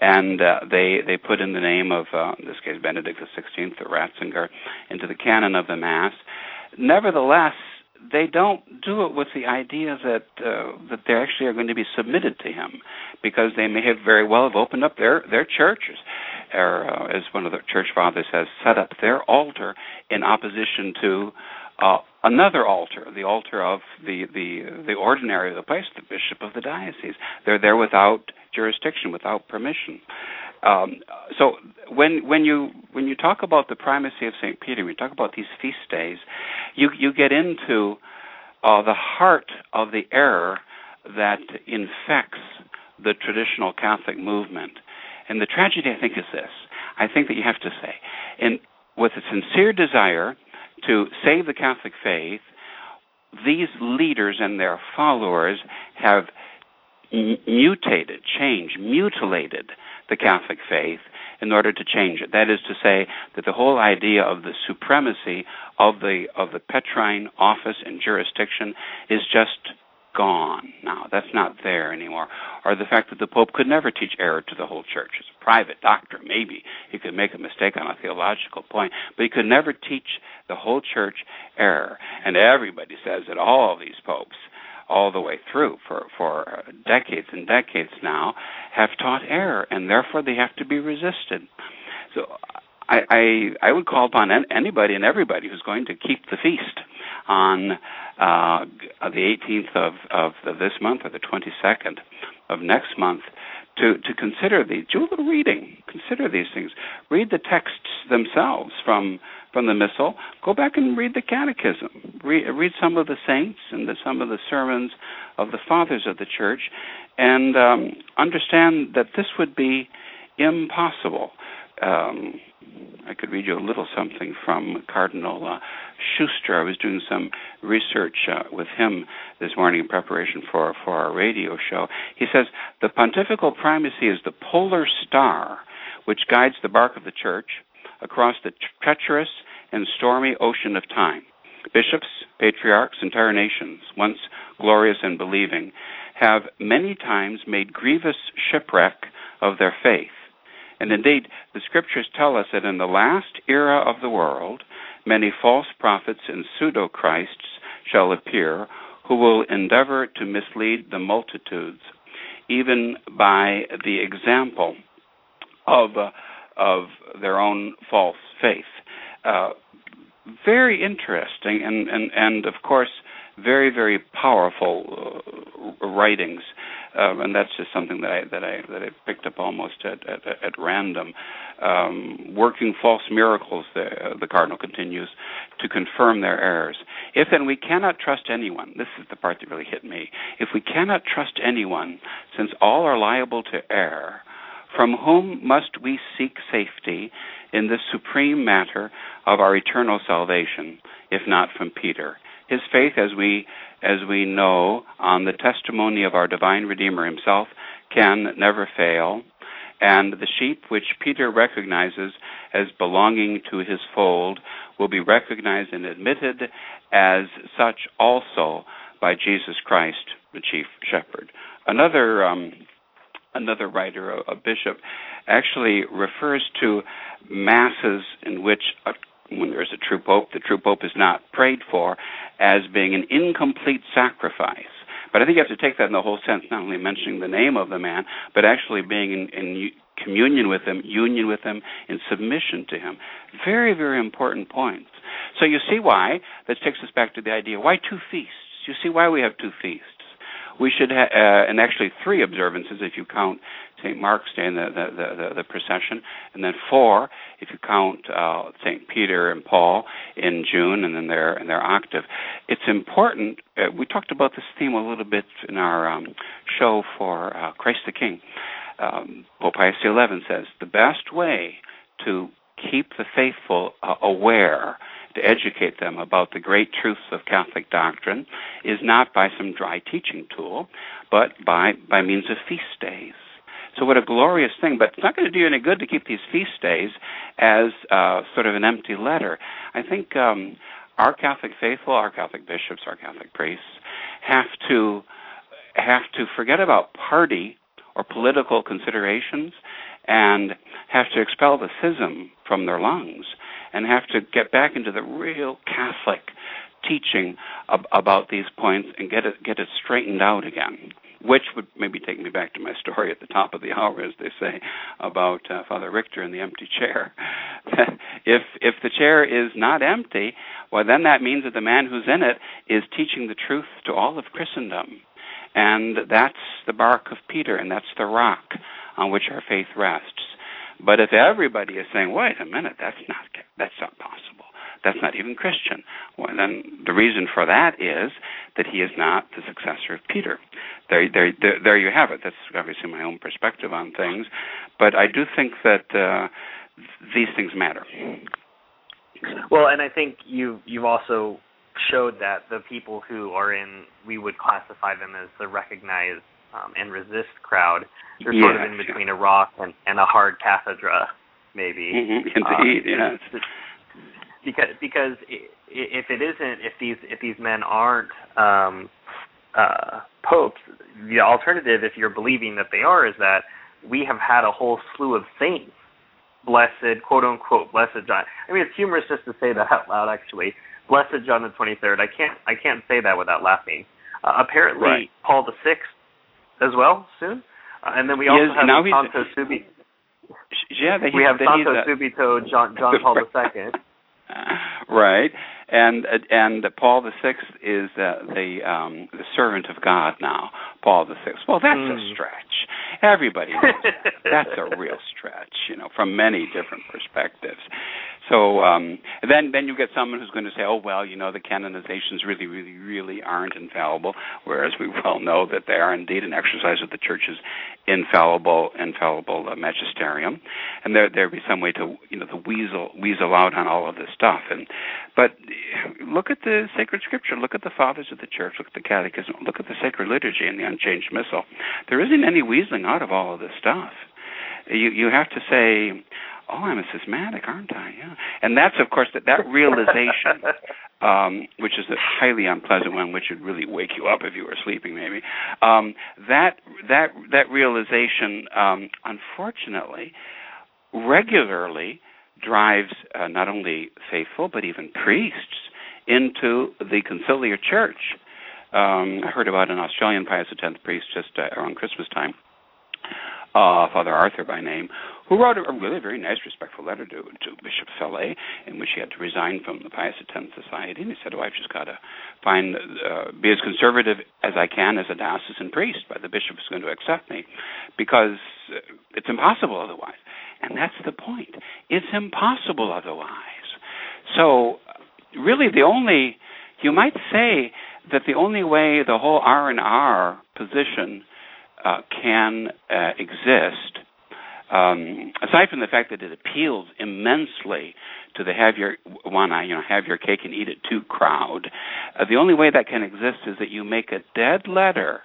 and uh, they they put in the name of uh, in this case Benedict XVI or Ratzinger into the canon of the mass. Nevertheless, they don't do it with the idea that uh, that they actually are going to be submitted to him, because they may have very well have opened up their their churches, or uh, as one of the church fathers has set up their altar in opposition to uh, another altar, the altar of the the the ordinary of the place, the bishop of the diocese. They're there without jurisdiction, without permission. Um, so when when you when you talk about the primacy of Saint Peter, when you talk about these feast days, you you get into uh, the heart of the error that infects the traditional Catholic movement. And the tragedy, I think, is this: I think that you have to say, in with a sincere desire to save the Catholic faith, these leaders and their followers have m- mutated, changed, mutilated the Catholic faith in order to change it. That is to say that the whole idea of the supremacy of the of the Petrine office and jurisdiction is just gone now. That's not there anymore. Or the fact that the Pope could never teach error to the whole church. As a private doctor, maybe he could make a mistake on a theological point, but he could never teach the whole church error. And everybody says that all of these popes all the way through for for decades and decades now have taught error and therefore they have to be resisted so I, I, I would call upon anybody and everybody who's going to keep the feast on uh, the 18th of, of, this month or the 22nd of next month to, to consider these. Do a little reading. Consider these things. Read the texts themselves from from the Missal. Go back and read the Catechism. Read, read some of the saints and the, some of the sermons of the fathers of the Church, and um, understand that this would be impossible. Um, I could read you a little something from Cardinal uh, Schuster. I was doing some research uh, with him this morning in preparation for for our radio show. He says the pontifical primacy is the polar star which guides the bark of the church across the treacherous and stormy ocean of time. Bishops, patriarchs, entire nations, once glorious and believing, have many times made grievous shipwreck of their faith and indeed, the scriptures tell us that in the last era of the world, many false prophets and pseudo Christs shall appear who will endeavor to mislead the multitudes, even by the example of, uh, of their own false faith. Uh, very interesting, and, and, and of course, very, very powerful uh, writings um, and that's just something that I that I that I picked up almost at at, at random. Um, working false miracles, the, the cardinal continues to confirm their errors. If then we cannot trust anyone, this is the part that really hit me. If we cannot trust anyone, since all are liable to err, from whom must we seek safety in this supreme matter of our eternal salvation, if not from Peter? His faith, as we as we know on the testimony of our divine Redeemer himself, can never fail. And the sheep which Peter recognizes as belonging to his fold will be recognized and admitted as such also by Jesus Christ, the chief shepherd. Another um, another writer, a, a bishop, actually refers to masses in which a when there is a true pope, the true pope is not prayed for as being an incomplete sacrifice. But I think you have to take that in the whole sense, not only mentioning the name of the man, but actually being in, in communion with him, union with him, in submission to him. Very, very important points. So you see why this takes us back to the idea: why two feasts? You see why we have two feasts. We should, ha- uh, and actually three observances if you count St. Mark's Day and the, the, the, the, procession, and then four if you count uh, St. Peter and Paul in June, and then their and their octave. It's important. Uh, we talked about this theme a little bit in our um, show for uh, Christ the King. Um, Pope Pius XI says the best way to keep the faithful uh, aware to educate them about the great truths of Catholic doctrine is not by some dry teaching tool, but by, by means of feast days. So what a glorious thing! But it's not going to do you any good to keep these feast days as uh, sort of an empty letter. I think um, our Catholic faithful, our Catholic bishops, our Catholic priests have to have to forget about party or political considerations and have to expel the schism from their lungs and have to get back into the real Catholic teaching ab- about these points and get it get it straightened out again which would maybe take me back to my story at the top of the hour, as they say, about uh, Father Richter and the empty chair. if if the chair is not empty, well, then that means that the man who's in it is teaching the truth to all of Christendom, and that's the bark of Peter, and that's the rock on which our faith rests. But if everybody is saying, "Wait a minute, that's not that's not possible," that's not even Christian. Well, then the reason for that is that he is not the successor of Peter. There, there, there, there you have it. That's obviously my own perspective on things, but I do think that uh, these things matter. Well, and I think you've you've also showed that the people who are in we would classify them as the recognized um, and resist crowd. They're yeah, sort of in between yeah. a rock and, and a hard cathedra, maybe. Mm-hmm. Indeed, um, yes because because if it isn't if these if these men aren't um, uh, popes, the alternative, if you're believing that they are, is that we have had a whole slew of saints, blessed quote unquote blessed John. I mean, it's humorous just to say that out loud. Actually, blessed John the 23rd. I can't I can't say that without laughing. Uh, apparently, right. Paul the Sixth as well soon, uh, and then we also yes, have now Santo Subi. Yeah, we have Santo Subito John John Paul II. Right, and and Paul the Sixth is uh, the um, the servant of God now. Paul the Sixth. Well, that's mm. a hmm. stretch. Everybody knows that. That's a real stretch, you know, from many different perspectives. So um, then, then you get someone who's going to say, "Oh well, you know, the canonizations really, really, really aren't infallible," whereas we well know that they are indeed an exercise of the Church's infallible, infallible uh, magisterium, and there there be some way to you know the weasel weasel out on all of this stuff. And but look at the sacred scripture, look at the fathers of the Church, look at the Catechism, look at the sacred liturgy and the unchanged missal. There isn't any weaseling out of all of this stuff. You you have to say oh, I'm a schismatic, aren't I? Yeah. And that's, of course, that, that realization, um, which is a highly unpleasant one, which would really wake you up if you were sleeping, maybe. Um, that that that realization, um, unfortunately, regularly drives uh, not only faithful but even priests into the conciliar church. Um, I heard about an Australian Pius X priest just uh, around Christmas time uh, Father Arthur by name, who wrote a, really very nice, respectful letter to, to Bishop Fellay, in which he had to resign from the Pius X Society. And he said, "Oh, I've just got to find, uh, be as conservative as I can as a diocesan priest, but the bishop is going to accept me, because it's impossible otherwise." And that's the point. It's impossible otherwise. So, really, the only you might say that the only way the whole R and R position uh, can uh, exist, um, aside from the fact that it appeals immensely to the have your wanna you know have your cake and eat it too crowd, uh, the only way that can exist is that you make a dead letter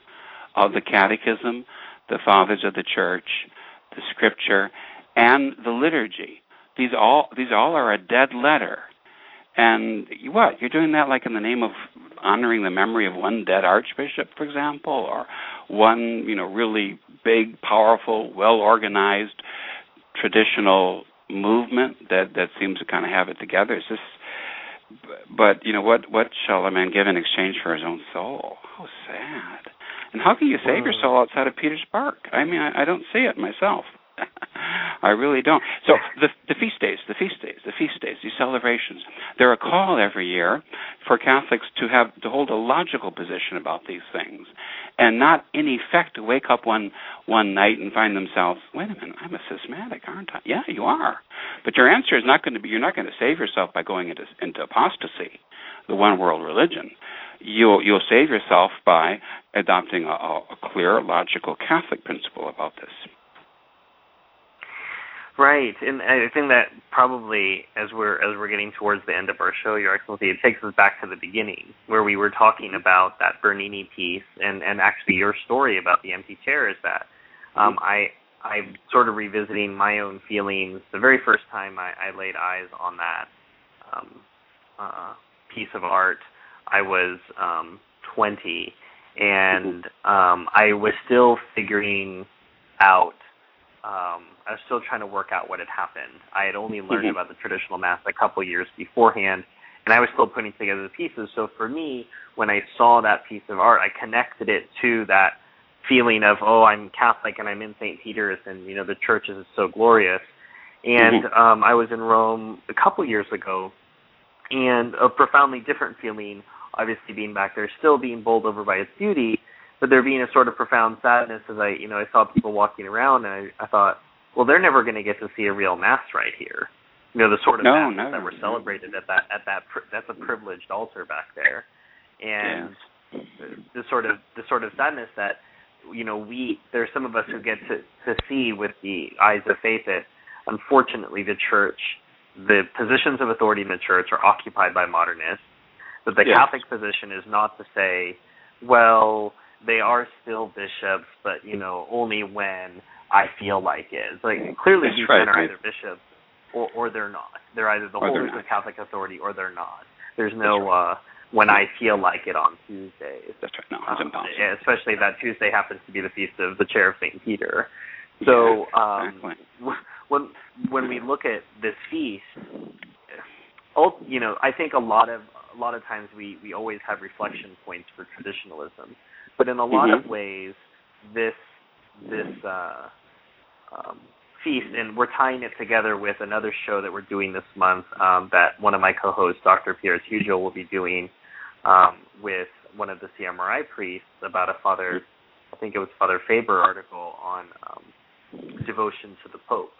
of the Catechism, the Fathers of the Church, the Scripture, and the liturgy. These all these all are a dead letter. And you, what you're doing that like in the name of honoring the memory of one dead archbishop, for example, or one you know really big, powerful, well organized traditional movement that that seems to kind of have it together. It's just, but you know what what shall a man give in exchange for his own soul? How sad! And how can you save your soul outside of Peter's bark? I mean, I, I don't see it myself. I really don't. So the the feast days, the feast days, the feast days, these celebrations, they're a call every year for Catholics to have to hold a logical position about these things, and not in effect to wake up one one night and find themselves, wait a minute, I'm a schismatic, aren't I? Yeah, you are. But your answer is not going to be. You're not going to save yourself by going into into apostasy, the one world religion you'll you'll save yourself by adopting a, a, clear, logical Catholic principle about this. Right, and I think that probably as we're as we're getting towards the end of our show, Your Excellency, it takes us back to the beginning where we were talking about that Bernini piece and and actually your story about the empty chair is that um, I I'm sort of revisiting my own feelings the very first time I, I laid eyes on that um, uh, piece of art. I was um, 20, and um, I was still figuring out um, I was still trying to work out what had happened. I had only learned mm-hmm. about the traditional mass a couple years beforehand, and I was still putting together the pieces. So for me, when I saw that piece of art, I connected it to that feeling of oh, I'm Catholic and I'm in St. Peter's, and you know the church is so glorious. And mm-hmm. um, I was in Rome a couple years ago, and a profoundly different feeling. Obviously, being back there, still being bowled over by its beauty, but there being a sort of profound sadness as I, you know, I saw people walking around, and I, I thought, well, they're never going to get to see a real mass right here. You know, the sort of no, masses no, that were celebrated at that at that that's a privileged altar back there, and the, the sort of the sort of sadness that you know we there's some of us who get to to see with the eyes of faith that unfortunately the church the positions of authority in the church are occupied by modernists but the yes. catholic position is not to say well they are still bishops, but you know only when I feel like it. It's like clearly That's these right, men are either bishops or or they're not. They're either the holders of Catholic authority or they're not. There's no right. uh when I feel like it on Tuesdays. That's right. No, it's um, impossible. Especially that Tuesday happens to be the feast of the Chair of Saint Peter. So um, exactly. when when we look at this feast, you know, I think a lot of a lot of times we we always have reflection points for traditionalism but in a lot mm-hmm. of ways, this this uh, um, feast, and we're tying it together with another show that we're doing this month um, that one of my co-hosts, Dr. Pierre Tugel, will be doing um, with one of the CMRI priests about a Father, I think it was Father Faber article on um, devotion to the Pope,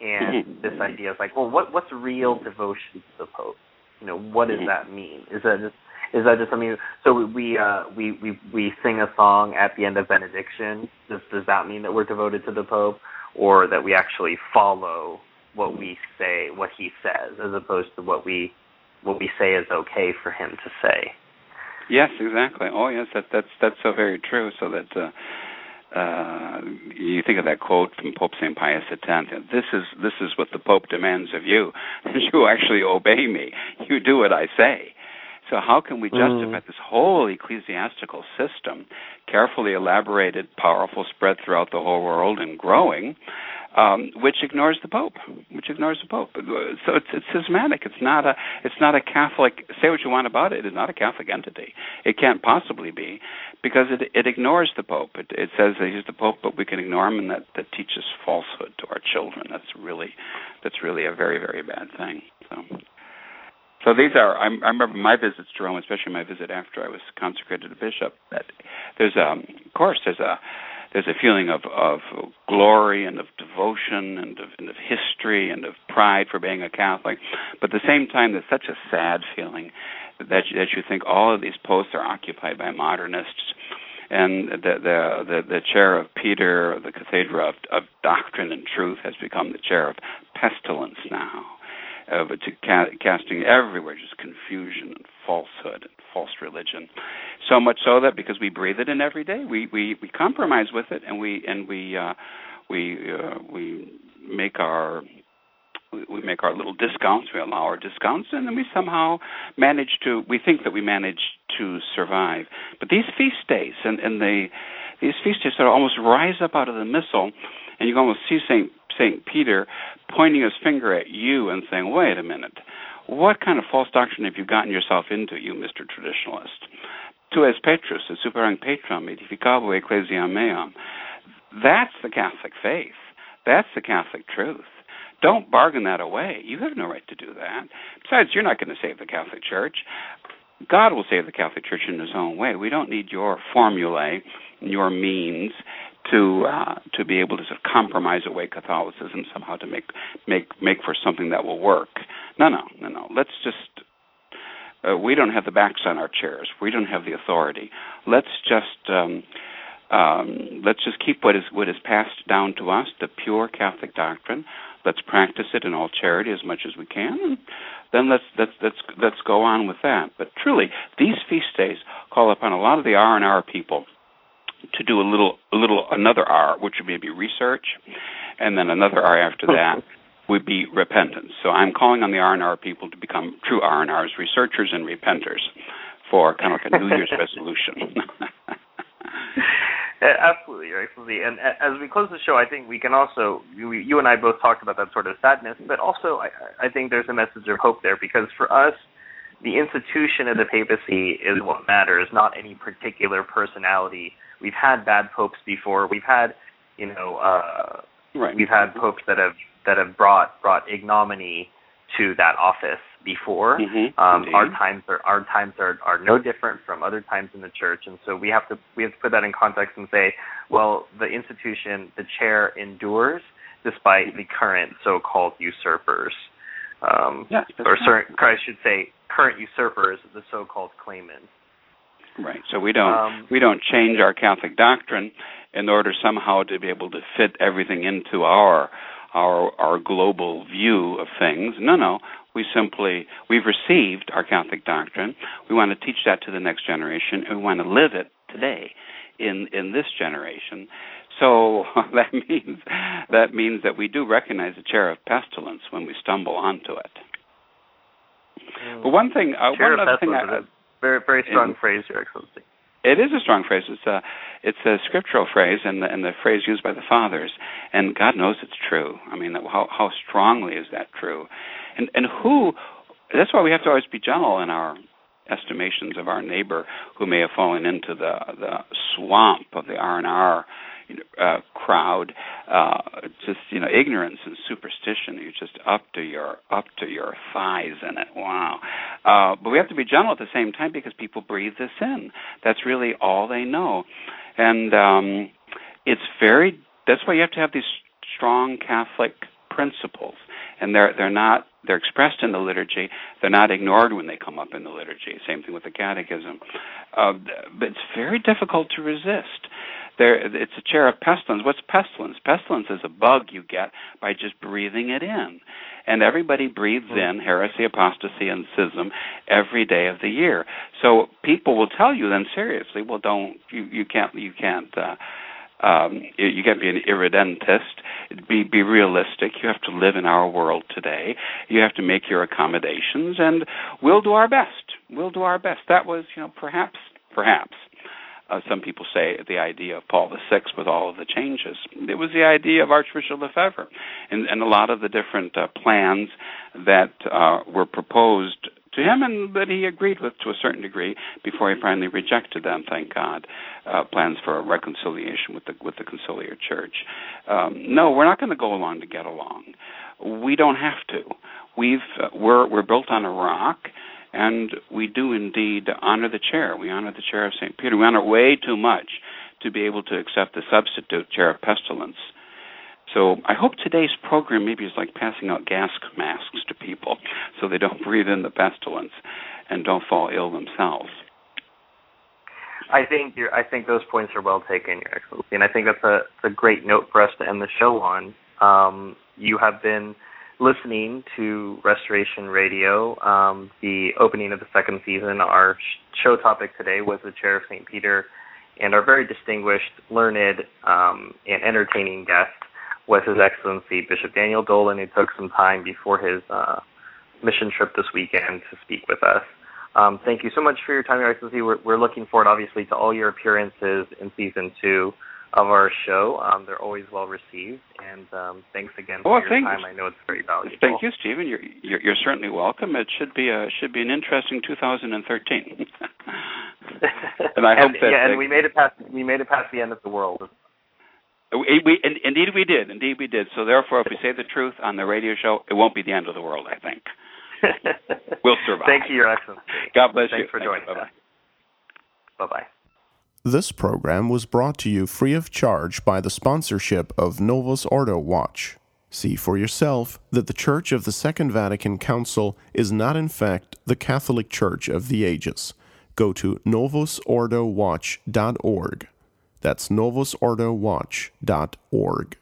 and mm-hmm. this idea is like, well, what what's real devotion to the Pope? You know, what does mm-hmm. that mean? Is that just is that just something? So we uh, we we we sing a song at the end of benediction. Does does that mean that we're devoted to the Pope, or that we actually follow what we say, what he says, as opposed to what we what we say is okay for him to say? Yes, exactly. Oh, yes, that that's that's so very true. So that. Uh, uh, you think of that quote from Pope Saint Pius X. This is this is what the Pope demands of you. you actually obey me. You do what I say. So, how can we justify mm. this whole ecclesiastical system, carefully elaborated, powerful, spread throughout the whole world, and growing, um, which ignores the Pope, which ignores the Pope? So it's it's schismatic. It's not a it's not a Catholic. Say what you want about it. It is not a Catholic entity. It can't possibly be, because it it ignores the Pope. It, it says that he's the Pope, but we can ignore him, and that that teaches falsehood to our children. That's really that's really a very very bad thing. So. So these are. I, I remember my visits to Rome, especially my visit after I was consecrated a bishop. That there's a, of course, there's a there's a feeling of of glory and of devotion and of, and of history and of pride for being a Catholic, but at the same time, there's such a sad feeling that you, that you think all of these posts are occupied by modernists and the the the, the chair of Peter, the cathedral of, of doctrine and truth, has become the chair of pestilence now uh, to ca- casting everywhere just confusion and falsehood and false religion. So much so that because we breathe it in every day, we we, we compromise with it and we and we uh, we uh, we make our we make our little discounts, we allow our discounts, and then we somehow manage to. We think that we manage to survive. But these feast days and and the these feast days sort of almost rise up out of the missal, and you can almost see Saint St. Peter pointing his finger at you and saying, wait a minute, what kind of false doctrine have you gotten yourself into, you Mr. Traditionalist? Tu es Petrus, et superam Petram, edificabo ecclesiam meam. That's the Catholic faith. That's the Catholic truth. Don't bargain that away. You have no right to do that. Besides, you're not going to save the Catholic Church. God will save the Catholic Church in His own way. We don't need your formulae, your means to uh, to be able to sort of compromise away Catholicism somehow to make make make for something that will work. No, no, no, no. Let's just. Uh, we don't have the backs on our chairs. We don't have the authority. Let's just um, um, let's just keep what is what is passed down to us, the pure Catholic doctrine. Let's practice it in all charity as much as we can, and then let's let's let's let's go on with that. But truly, these feast days call upon a lot of the R and R people to do a little a little another R, which would be research, and then another R after that would be repentance. So I'm calling on the R and R people to become true R and Rs, researchers and repenters, for kind of like a New Year's resolution. Uh, absolutely, absolutely. And as we close the show, I think we can also, you, you and I both talked about that sort of sadness, but also I, I think there's a message of hope there because for us, the institution of the papacy is what matters, not any particular personality. We've had bad popes before. We've had, you know, uh, right. we've had popes that have that have brought brought ignominy to that office before. Mm-hmm. Um, our times are our times are, are no different from other times in the church, and so we have to we have to put that in context and say, well, the institution, the chair endures despite the current so-called usurpers. Um, yes, or certain, I should say, current usurpers, the so-called claimants. Right. So we don't Um, we don't change our Catholic doctrine in order somehow to be able to fit everything into our our our global view of things. No, no. We simply we've received our Catholic doctrine. We want to teach that to the next generation, and we want to live it today in in this generation. So that means that means that we do recognize the chair of pestilence when we stumble onto it. But one thing, uh, one other thing, I, very very strong phrase, Your Excellency. it is a strong phrase. It's a it's a scriptural phrase, and the, and the phrase used by the fathers. And God knows it's true. I mean, how how strongly is that true? And and who? That's why we have to always be gentle in our estimations of our neighbor who may have fallen into the the swamp of the R and R uh, crowd, uh, just you know, ignorance and superstition. You're just up to your up to your thighs in it. Wow! Uh, but we have to be gentle at the same time because people breathe this in. That's really all they know, and um, it's very. That's why you have to have these strong Catholic principles, and they're they're not they're expressed in the liturgy. They're not ignored when they come up in the liturgy. Same thing with the Catechism. Uh, but it's very difficult to resist there it's a chair of pestilence. What's pestilence? Pestilence is a bug you get by just breathing it in. And everybody breathes in heresy, apostasy, and schism every day of the year. So people will tell you then seriously, well, don't you you can't you can't uh, um, you, can't be an irredentist. Be be realistic. You have to live in our world today. You have to make your accommodations, and we'll do our best. We'll do our best. That was, you know, perhaps perhaps uh, some people say the idea of Paul VI with all of the changes. It was the idea of Archbishop Lefebvre, and, and a lot of the different uh, plans that uh, were proposed to him, and that he agreed with to a certain degree before he finally rejected them. Thank God. Uh, plans for a reconciliation with the with the conciliar church. Um, no, we're not going to go along to get along. We don't have to. We've uh, we're we're built on a rock and we do indeed honor the chair. We honor the chair of St. Peter. We honor way too much to be able to accept the substitute chair of pestilence. So I hope today's program maybe is like passing out gas masks to people so they don't breathe in the pestilence and don't fall ill themselves. I think you I think those points are well taken, Your Excellency, and I think that's a, a great note for us to end the show on. Um, you have been listening to Restoration Radio, um, the opening of the second season. Our show topic today was the Chair of St. Peter, and our very distinguished, learned, um, and entertaining guest was His Excellency Bishop Daniel Dolan, who took some time before his uh, mission trip this weekend to speak with us. Um, thank you so much for your time, Your Excellency. We're, we're looking forward, obviously, to all your appearances in season two of our show. Um, they're always well received, and um, thanks again for Well, your thank time. I know it's very valuable. Thank you, Stephen. You're, you're, you're certainly welcome. It should be a should be an interesting 2013. and I hope that yeah, and we made it past we made it past the end of the world. We, we, indeed, we did. Indeed, we did. So, therefore, if we say the truth on the radio show, it won't be the end of the world. I think we'll survive. Thank you, Your Excellency. God bless Thanks you. for joining Bye us. Bye bye. This program was brought to you free of charge by the sponsorship of Novus Ordo Watch. See for yourself that the Church of the Second Vatican Council is not, in fact, the Catholic Church of the ages. Go to novusordowatch.org. That's novusordowatch.org.